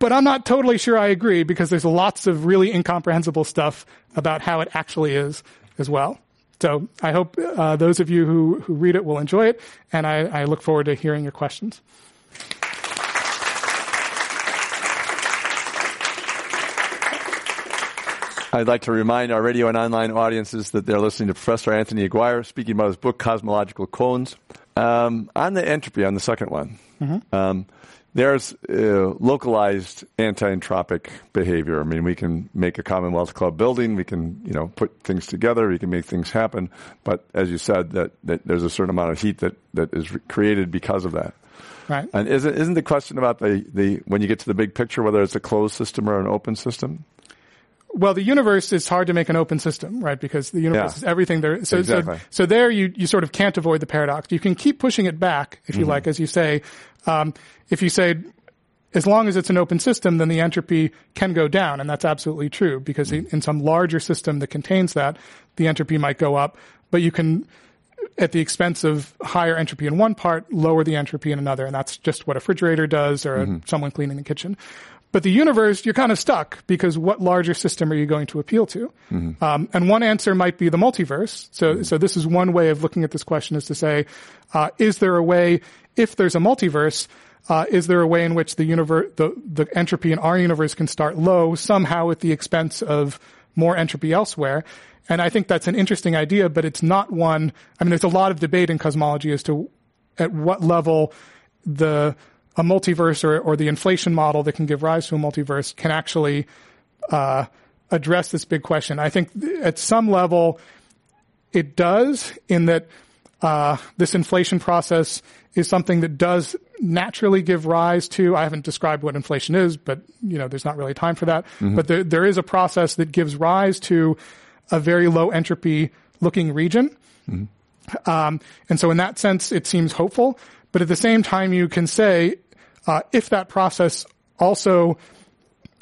but I'm not totally sure I agree because there's lots of really incomprehensible stuff about how it actually is as well. So I hope uh, those of you who, who read it will enjoy it, and I, I look forward to hearing your questions. I'd like to remind our radio and online audiences that they're listening to Professor Anthony Aguirre speaking about his book, Cosmological Koans. Um, on the entropy, on the second one, mm-hmm. um, there's uh, localized anti-entropic behavior. I mean, we can make a Commonwealth Club building, we can, you know, put things together, we can make things happen. But as you said, that, that there's a certain amount of heat that, that is created because of that. Right. And isn't, isn't the question about the, the, when you get to the big picture, whether it's a closed system or an open system? Well, the universe is hard to make an open system, right? Because the universe yeah. is everything there. So, exactly. so, so, there you, you sort of can't avoid the paradox. You can keep pushing it back, if you mm-hmm. like, as you say. Um, if you say, as long as it's an open system, then the entropy can go down. And that's absolutely true because mm-hmm. in some larger system that contains that, the entropy might go up, but you can, at the expense of higher entropy in one part, lower the entropy in another. And that's just what a refrigerator does or mm-hmm. someone cleaning the kitchen. But the universe, you're kind of stuck because what larger system are you going to appeal to? Mm-hmm. Um, and one answer might be the multiverse. So, mm-hmm. so this is one way of looking at this question is to say, uh, is there a way, if there's a multiverse, uh, is there a way in which the universe, the, the entropy in our universe can start low somehow at the expense of more entropy elsewhere? And I think that's an interesting idea, but it's not one, I mean, there's a lot of debate in cosmology as to at what level the a multiverse or, or the inflation model that can give rise to a multiverse can actually uh, address this big question. I think at some level it does, in that uh, this inflation process is something that does naturally give rise to. I haven't described what inflation is, but you know, there's not really time for that. Mm-hmm. But there, there is a process that gives rise to a very low entropy looking region. Mm-hmm. Um, and so in that sense, it seems hopeful. But at the same time, you can say, uh, if that process also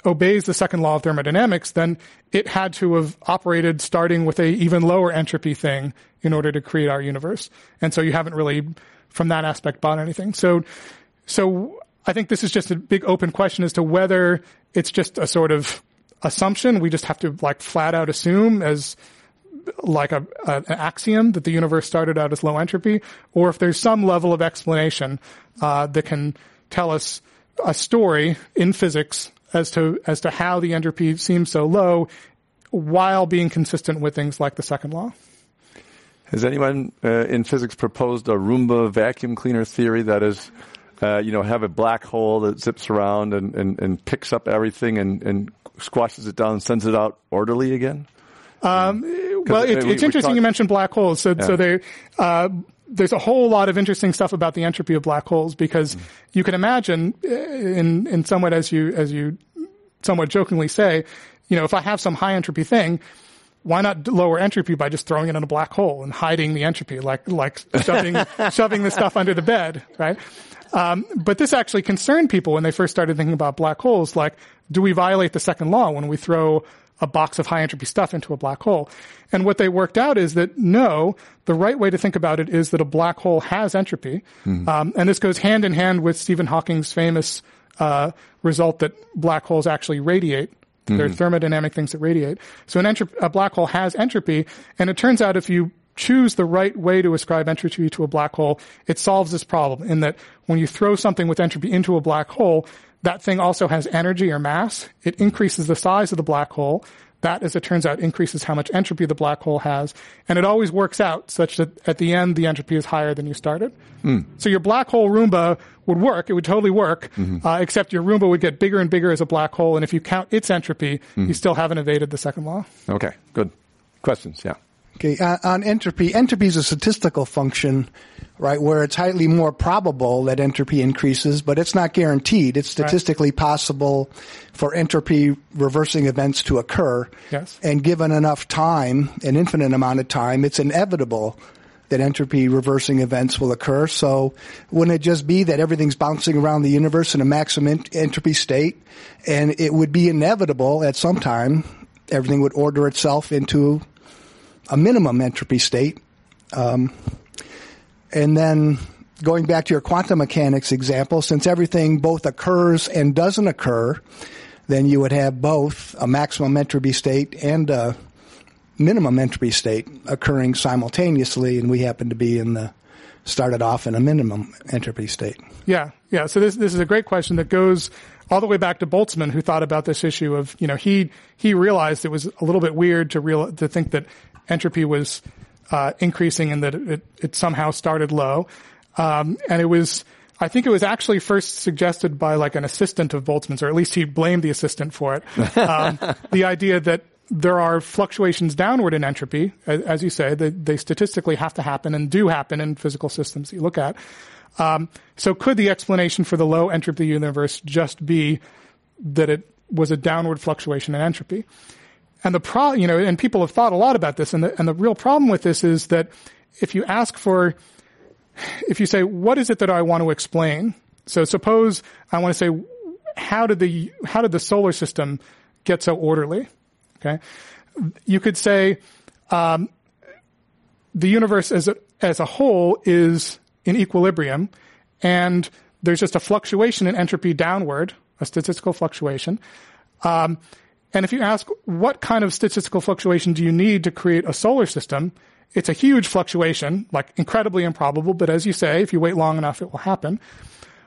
obeys the second law of thermodynamics, then it had to have operated starting with a even lower entropy thing in order to create our universe. And so you haven't really, from that aspect, bought anything. So, so I think this is just a big open question as to whether it's just a sort of assumption. We just have to like flat out assume as like a, an axiom that the universe started out as low entropy, or if there's some level of explanation uh, that can tell us a story in physics as to as to how the entropy seems so low, while being consistent with things like the second law. Has anyone uh, in physics proposed a Roomba vacuum cleaner theory that is, uh, you know, have a black hole that zips around and, and, and picks up everything and, and squashes it down and sends it out orderly again? Um, well, it, we, it's interesting talk- you mentioned black holes. So, yeah. so they, uh, there's a whole lot of interesting stuff about the entropy of black holes because mm. you can imagine uh, in, in somewhat as you, as you somewhat jokingly say, you know, if I have some high entropy thing, why not lower entropy by just throwing it in a black hole and hiding the entropy, like like shoving [LAUGHS] shoving the stuff under the bed, right? Um, but this actually concerned people when they first started thinking about black holes. Like, do we violate the second law when we throw a box of high entropy stuff into a black hole? And what they worked out is that no, the right way to think about it is that a black hole has entropy, mm. um, and this goes hand in hand with Stephen Hawking's famous uh, result that black holes actually radiate Mm-hmm. There are thermodynamic things that radiate. So an entrop- a black hole has entropy, and it turns out if you choose the right way to ascribe entropy to a black hole, it solves this problem in that when you throw something with entropy into a black hole, that thing also has energy or mass. It increases the size of the black hole. That, as it turns out, increases how much entropy the black hole has. And it always works out such that at the end, the entropy is higher than you started. Mm. So your black hole Roomba would work. It would totally work, mm-hmm. uh, except your Roomba would get bigger and bigger as a black hole. And if you count its entropy, mm. you still haven't evaded the second law. Okay, good. Questions? Yeah. Okay, uh, on entropy, entropy is a statistical function, right, where it's highly more probable that entropy increases, but it's not guaranteed. It's statistically right. possible for entropy reversing events to occur. Yes. And given enough time, an infinite amount of time, it's inevitable that entropy reversing events will occur. So wouldn't it just be that everything's bouncing around the universe in a maximum entropy state and it would be inevitable at some time everything would order itself into a minimum entropy state. Um, and then going back to your quantum mechanics example, since everything both occurs and doesn't occur, then you would have both a maximum entropy state and a minimum entropy state occurring simultaneously, and we happen to be in the started off in a minimum entropy state. Yeah, yeah. So this this is a great question that goes all the way back to Boltzmann, who thought about this issue of you know he he realized it was a little bit weird to real to think that entropy was uh, increasing and that it, it, somehow started low. Um, and it was, I think it was actually first suggested by like an assistant of Boltzmann's, or at least he blamed the assistant for it. [LAUGHS] Um, the idea that there are fluctuations downward in entropy, as you say, they, they, statistically have to happen and do happen in physical systems you look at. Um, so could the explanation for the low entropy universe just be that it was a downward fluctuation in entropy? And the pro, you know, and people have thought a lot about this. And the, and the real problem with this is that if you ask for, if you say, what is it that I want to explain? So suppose I want to say, how did the, how did the solar system get so orderly? Okay. You could say, um, the universe as a, as a whole is in equilibrium and there's just a fluctuation in entropy downward, a statistical fluctuation. Um, and if you ask what kind of statistical fluctuation do you need to create a solar system, it's a huge fluctuation, like incredibly improbable, but as you say, if you wait long enough, it will happen.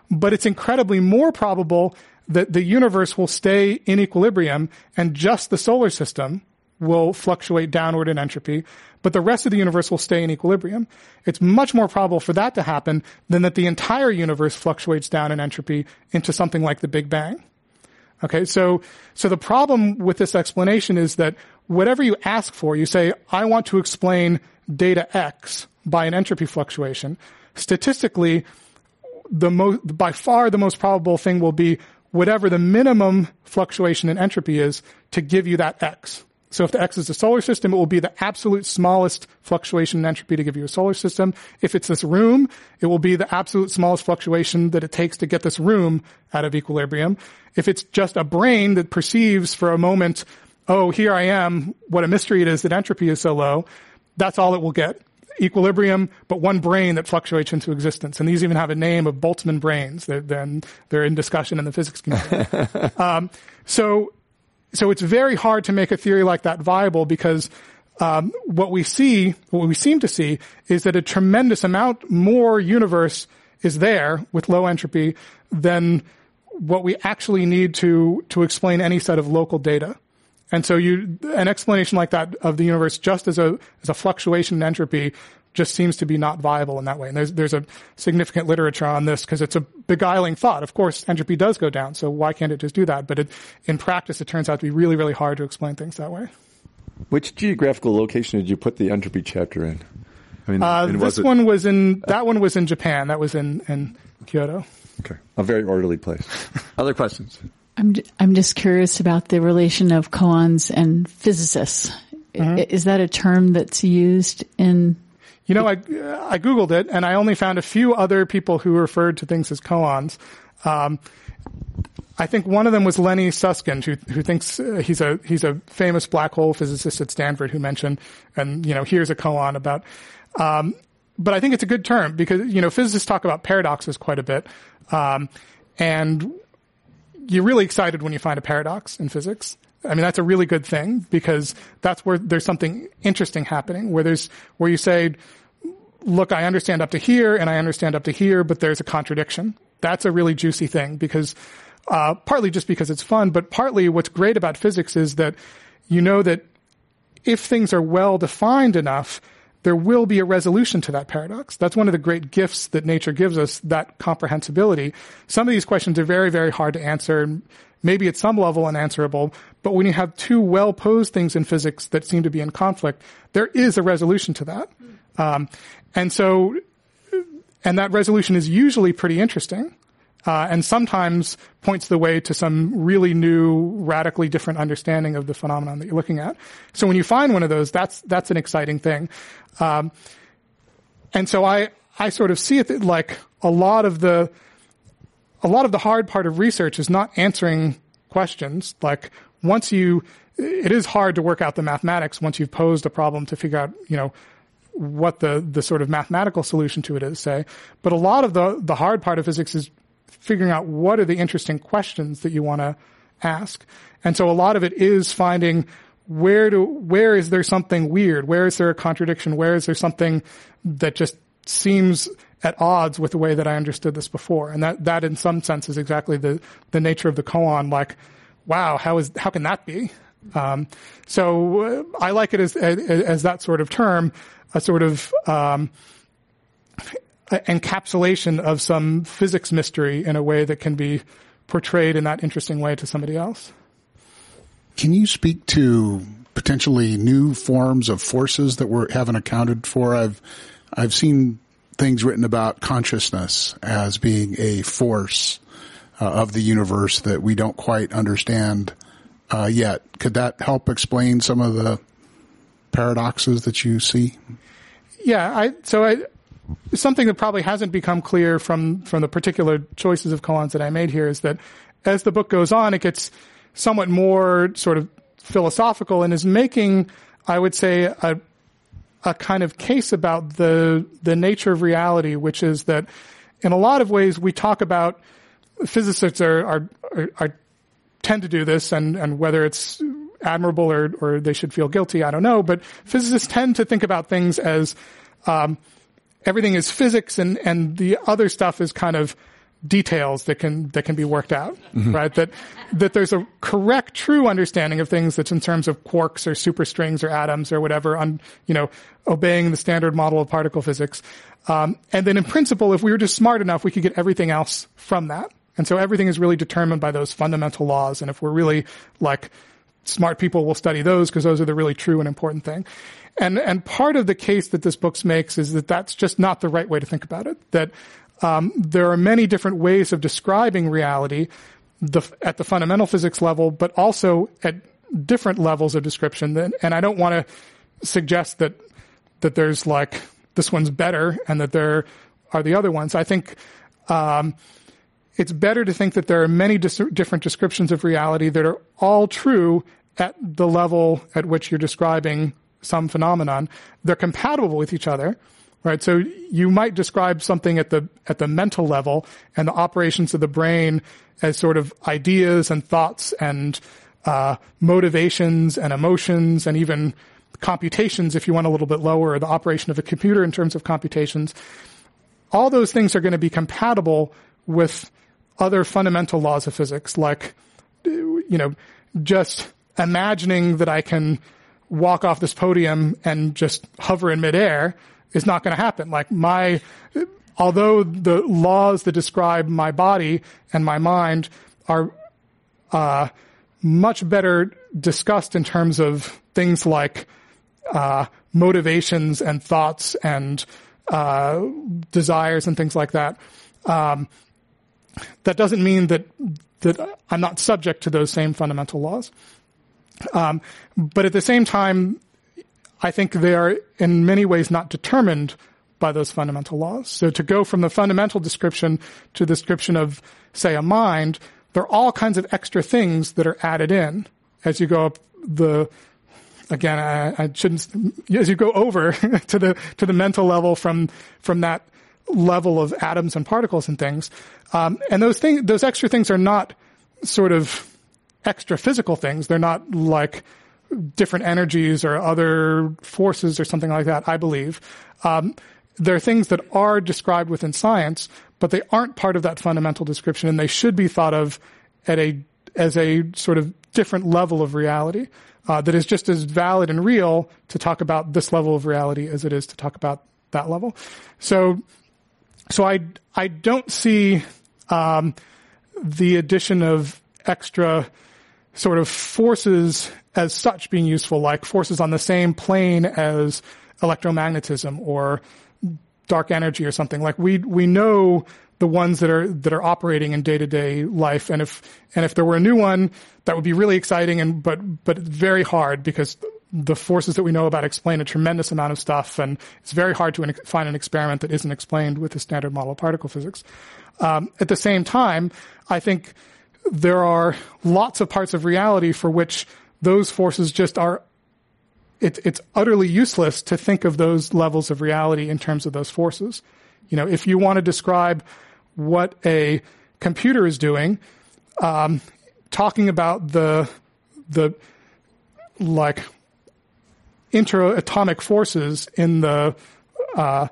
But it's incredibly more probable that the universe will stay in equilibrium and just the solar system will fluctuate downward in entropy, but the rest of the universe will stay in equilibrium. It's much more probable for that to happen than that the entire universe fluctuates down in entropy into something like the Big Bang. Okay, so, so the problem with this explanation is that whatever you ask for, you say, I want to explain data X by an entropy fluctuation. Statistically, the most, by far the most probable thing will be whatever the minimum fluctuation in entropy is to give you that X. So if the X is the solar system, it will be the absolute smallest fluctuation in entropy to give you a solar system. If it's this room, it will be the absolute smallest fluctuation that it takes to get this room out of equilibrium. If it's just a brain that perceives for a moment, oh, here I am, what a mystery it is that entropy is so low, that's all it will get equilibrium, but one brain that fluctuates into existence. And these even have a name of Boltzmann brains. They're, they're, they're in discussion in the physics community. [LAUGHS] um, so, so it's very hard to make a theory like that viable because um, what we see, what we seem to see, is that a tremendous amount more universe is there with low entropy than what we actually need to to explain any set of local data. And so you, an explanation like that of the universe just as a, as a fluctuation in entropy just seems to be not viable in that way. And there's, there's a significant literature on this because it's a beguiling thought. Of course, entropy does go down, so why can't it just do that? But it, in practice, it turns out to be really, really hard to explain things that way. Which geographical location did you put the entropy chapter in? I mean, uh, this it, one was in, that one was in Japan. That was in, in Kyoto. Okay. A very orderly place. [LAUGHS] Other questions? I'm I'm just curious about the relation of koans and physicists. Mm-hmm. Is that a term that's used in? You know, I I googled it and I only found a few other people who referred to things as koans. Um, I think one of them was Lenny Susskind, who who thinks uh, he's a he's a famous black hole physicist at Stanford, who mentioned, and you know, here's a koan about. Um, but I think it's a good term because you know physicists talk about paradoxes quite a bit, um, and you're really excited when you find a paradox in physics. I mean, that's a really good thing because that's where there's something interesting happening where there's, where you say, look, I understand up to here and I understand up to here, but there's a contradiction. That's a really juicy thing because, uh, partly just because it's fun, but partly what's great about physics is that you know that if things are well defined enough, there will be a resolution to that paradox. That's one of the great gifts that nature gives us, that comprehensibility. Some of these questions are very, very hard to answer, maybe at some level unanswerable, but when you have two well posed things in physics that seem to be in conflict, there is a resolution to that. Um, and so, and that resolution is usually pretty interesting uh, and sometimes points the way to some really new, radically different understanding of the phenomenon that you're looking at. So when you find one of those, that's that's an exciting thing. Um, and so I I sort of see it like a lot of the a lot of the hard part of research is not answering questions. Like once you, it is hard to work out the mathematics once you've posed a problem to figure out, you know, what the, the sort of mathematical solution to it is, say. But a lot of the, the hard part of physics is figuring out what are the interesting questions that you want to ask. And so a lot of it is finding where do, where is there something weird? Where is there a contradiction? Where is there something that just seems at odds with the way that I understood this before? And that, that in some sense is exactly the, the nature of the koan. Like, wow, how is, how can that be? Um, so uh, I like it as, as, as that sort of term, a sort of, um, encapsulation of some physics mystery in a way that can be portrayed in that interesting way to somebody else. Can you speak to potentially new forms of forces that we haven't accounted for? I've I've seen things written about consciousness as being a force uh, of the universe that we don't quite understand uh, yet. Could that help explain some of the paradoxes that you see? Yeah, I so I something that probably hasn't become clear from from the particular choices of koans that I made here is that as the book goes on, it gets somewhat more sort of philosophical and is making, I would say, a a kind of case about the the nature of reality, which is that in a lot of ways we talk about physicists are are, are, tend to do this, and and whether it's admirable or or they should feel guilty, I don't know, but physicists tend to think about things as um, everything is physics and, and the other stuff is kind of details that can that can be worked out, mm-hmm. right? That that there's a correct, true understanding of things that's in terms of quarks or superstrings or atoms or whatever, on you know, obeying the standard model of particle physics. Um, and then in principle, if we were just smart enough, we could get everything else from that. And so everything is really determined by those fundamental laws. And if we're really like smart people, we'll study those because those are the really true and important thing. And, and part of the case that this book makes is that that's just not the right way to think about it. That um, there are many different ways of describing reality the, at the fundamental physics level, but also at different levels of description, and I don't want to suggest that that there's like this one's better and that there are the other ones. I think um, it's better to think that there are many dis- different descriptions of reality that are all true at the level at which you're describing some phenomenon. They're compatible with each other, right? So you might describe something at the at the mental level and the operations of the brain as sort of ideas and thoughts and uh, motivations and emotions and even computations, if you want a little bit lower, the operation of a computer in terms of computations. All those things are going to be compatible with other fundamental laws of physics, like, you know, just imagining that I can walk off this podium and just hover in midair is not going to happen. Like my, although the laws that describe my body and my mind are, uh, much better discussed in terms of things like uh, motivations and thoughts and uh, desires and things like that. Um, that doesn't mean that that I'm not subject to those same fundamental laws. Um, but at the same time, I think they are in many ways not determined by those fundamental laws. So to go from the fundamental description to the description of, say, a mind, there are all kinds of extra things that are added in as you go up the again, I, I, shouldn't. As you go over [LAUGHS] to the to the mental level from from that level of atoms and particles and things, um, and those things, those extra things are not sort of extra physical things. They're not like different energies or other forces or something like that. I believe um, they're things that are described within science, but they aren't part of that fundamental description, and they should be thought of at a as a sort of different level of reality uh, that is just as valid and real to talk about this level of reality as it is to talk about that level. So, so I I don't see um, the addition of extra sort of forces as such being useful, like forces on the same plane as electromagnetism or dark energy or something. Like we we know the ones that are that are operating in day to day life. And if and if there were a new one, that would be really exciting and but but very hard because the forces that we know about explain a tremendous amount of stuff, and it's very hard to find an experiment that isn't explained with the standard model of particle physics. Um, at the same time, I think there are lots of parts of reality for which those forces just are. It, it's utterly useless to think of those levels of reality in terms of those forces. You know, if you want to describe what a computer is doing, um, talking about the the like interatomic forces in the uh,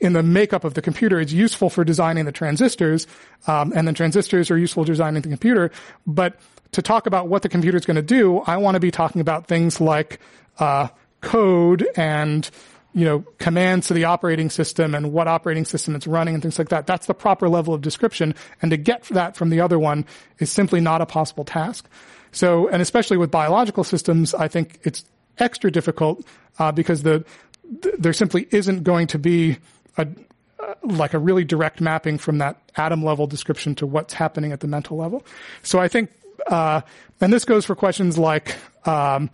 in the makeup of the computer is useful for designing the transistors, um, and the transistors are useful designing the computer. But to talk about what the computer is going to do, I want to be talking about things like uh, code and you know, commands to the operating system and what operating system it's running and things like that. That's the proper level of description. And to get that from the other one is simply not a possible task. So, and especially with biological systems, I think it's extra difficult uh, because the, the, there simply isn't going to be a like a really direct mapping from that atom level description to what's happening at the mental level. So I think, uh, and this goes for questions like. Um,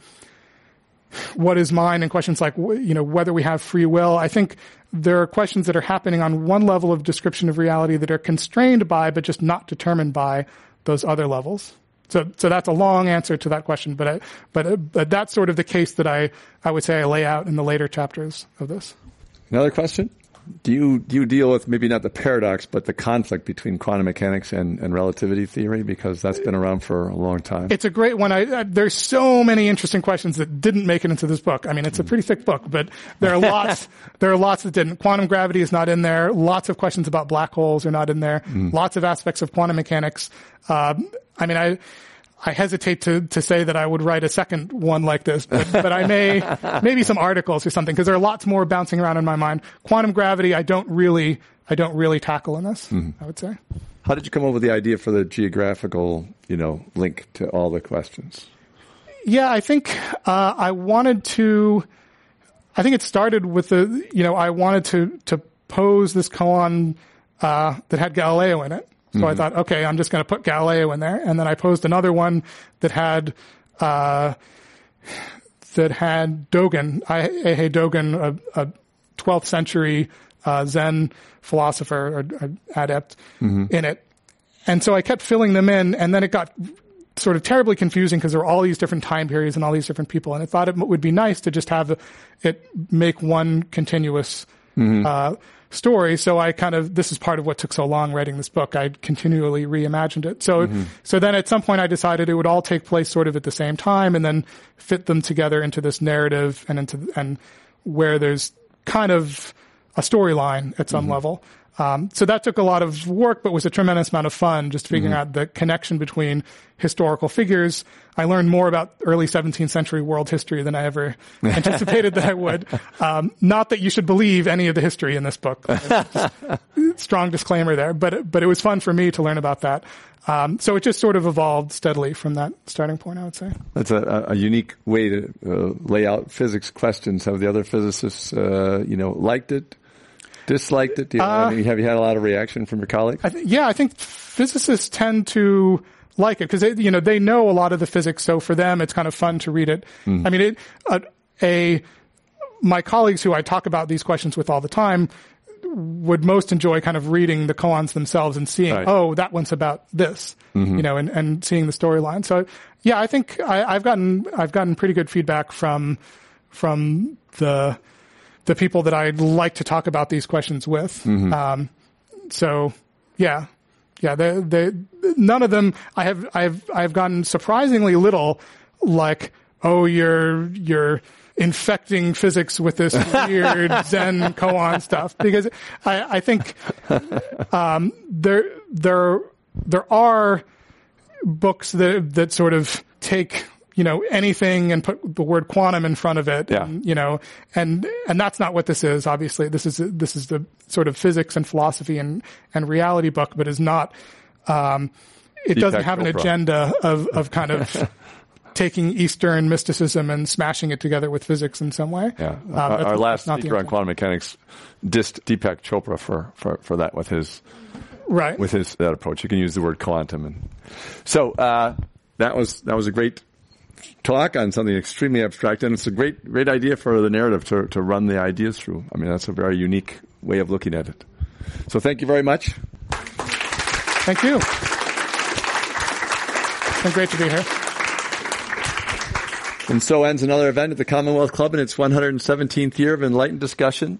what is mine? And questions like you know whether we have free will. I think there are questions that are happening on one level of description of reality that are constrained by but just not determined by those other levels. So so that's a long answer to that question but I, but but that's sort of the case that i i would say i lay out in the later chapters of this. Another question do you do you deal with maybe not the paradox, but the conflict between quantum mechanics and, and relativity theory because that's been around for a long time? It's a great one. I, I, there's so many interesting questions that didn't make it into this book. I mean, it's a pretty thick book, but there are lots. [LAUGHS] there are lots that didn't. Quantum gravity is not in there. Lots of questions about black holes are not in there. Mm. Lots of aspects of quantum mechanics. Uh, I mean, I I hesitate to, to say that I would write a second one like this, but, but I may, [LAUGHS] maybe some articles or something, because there are lots more bouncing around in my mind. Quantum gravity, I don't really, I don't really tackle in this, mm-hmm. I would say. How did you come up with the idea for the geographical, you know, link to all the questions? Yeah, I think, uh, I wanted to, I think it started with the, you know, I wanted to, to pose this koan, uh, that had Galileo in it. So I thought, okay, I'm just going to put Galileo in there. And then I posed another one that had, uh, that had Dogen, Eihei Dogen, a, a 12th century uh, Zen philosopher or, or adept in it. And so I kept filling them in, and then it got sort of terribly confusing because there were all these different time periods and all these different people. And I thought it would be nice to just have it make one continuous uh, story. So I kind of this is part of what took so long writing this book. I continually reimagined it. So mm-hmm. so then at some point I decided it would all take place sort of at the same time, and then fit them together into this narrative and into and where there's kind of a storyline at some mm-hmm. level. Um, so that took a lot of work, but was a tremendous amount of fun just figuring out the connection between historical figures. I learned more about early 17th century world history than I ever [LAUGHS] anticipated that I would. Um, not that you should believe any of the history in this book. Strong disclaimer there, but but it was fun for me to learn about that. Um, so it just sort of evolved steadily from that starting point, I would say. That's a, a unique way to uh, lay out physics questions. Have the other physicists, uh, you know, liked it, disliked it? Do you, I mean, uh, have you had a lot of reaction from your colleagues? I th- yeah, I think physicists tend to like it because they, you know, they know a lot of the physics. So for them, it's kind of fun to read it. Mm-hmm. I mean, it, a, a, my colleagues who I talk about these questions with all the time would most enjoy kind of reading the koans themselves and seeing, Right. oh, that one's about this, mm-hmm. you know, and, and seeing the storyline. So yeah, I think I, I've gotten, I've gotten pretty good feedback from, from the, the people that I'd like to talk about these questions with. Um, so yeah, yeah, they, they, none of them, I have, I've, I've gotten surprisingly little like, oh, you're, you're infecting physics with this weird [LAUGHS] Zen koan stuff. Because I, I think, um, there, there, there are books that, that sort of take, you know, anything and put the word quantum in front of it. Yeah. And, you know, and, and that's not what this is, obviously. This is, this is the sort of physics and philosophy and, and reality book, but is not, um, it doesn't have an agenda of, of kind of [LAUGHS] taking Eastern mysticism and smashing it together with physics in some way. Yeah. Um, our, our last that's not the speaker on quantum mechanics dissed Deepak Chopra for, for, for that with his Right. with his that approach. You can use the word quantum, and so uh, that was that was a great talk on something extremely abstract, and it's a great great idea for the narrative to to run the ideas through. I mean, that's a very unique way of looking at it. So thank you very much. Thank you. It's been great to be here. And so ends another event at the Commonwealth Club in its 117th year of enlightened discussion.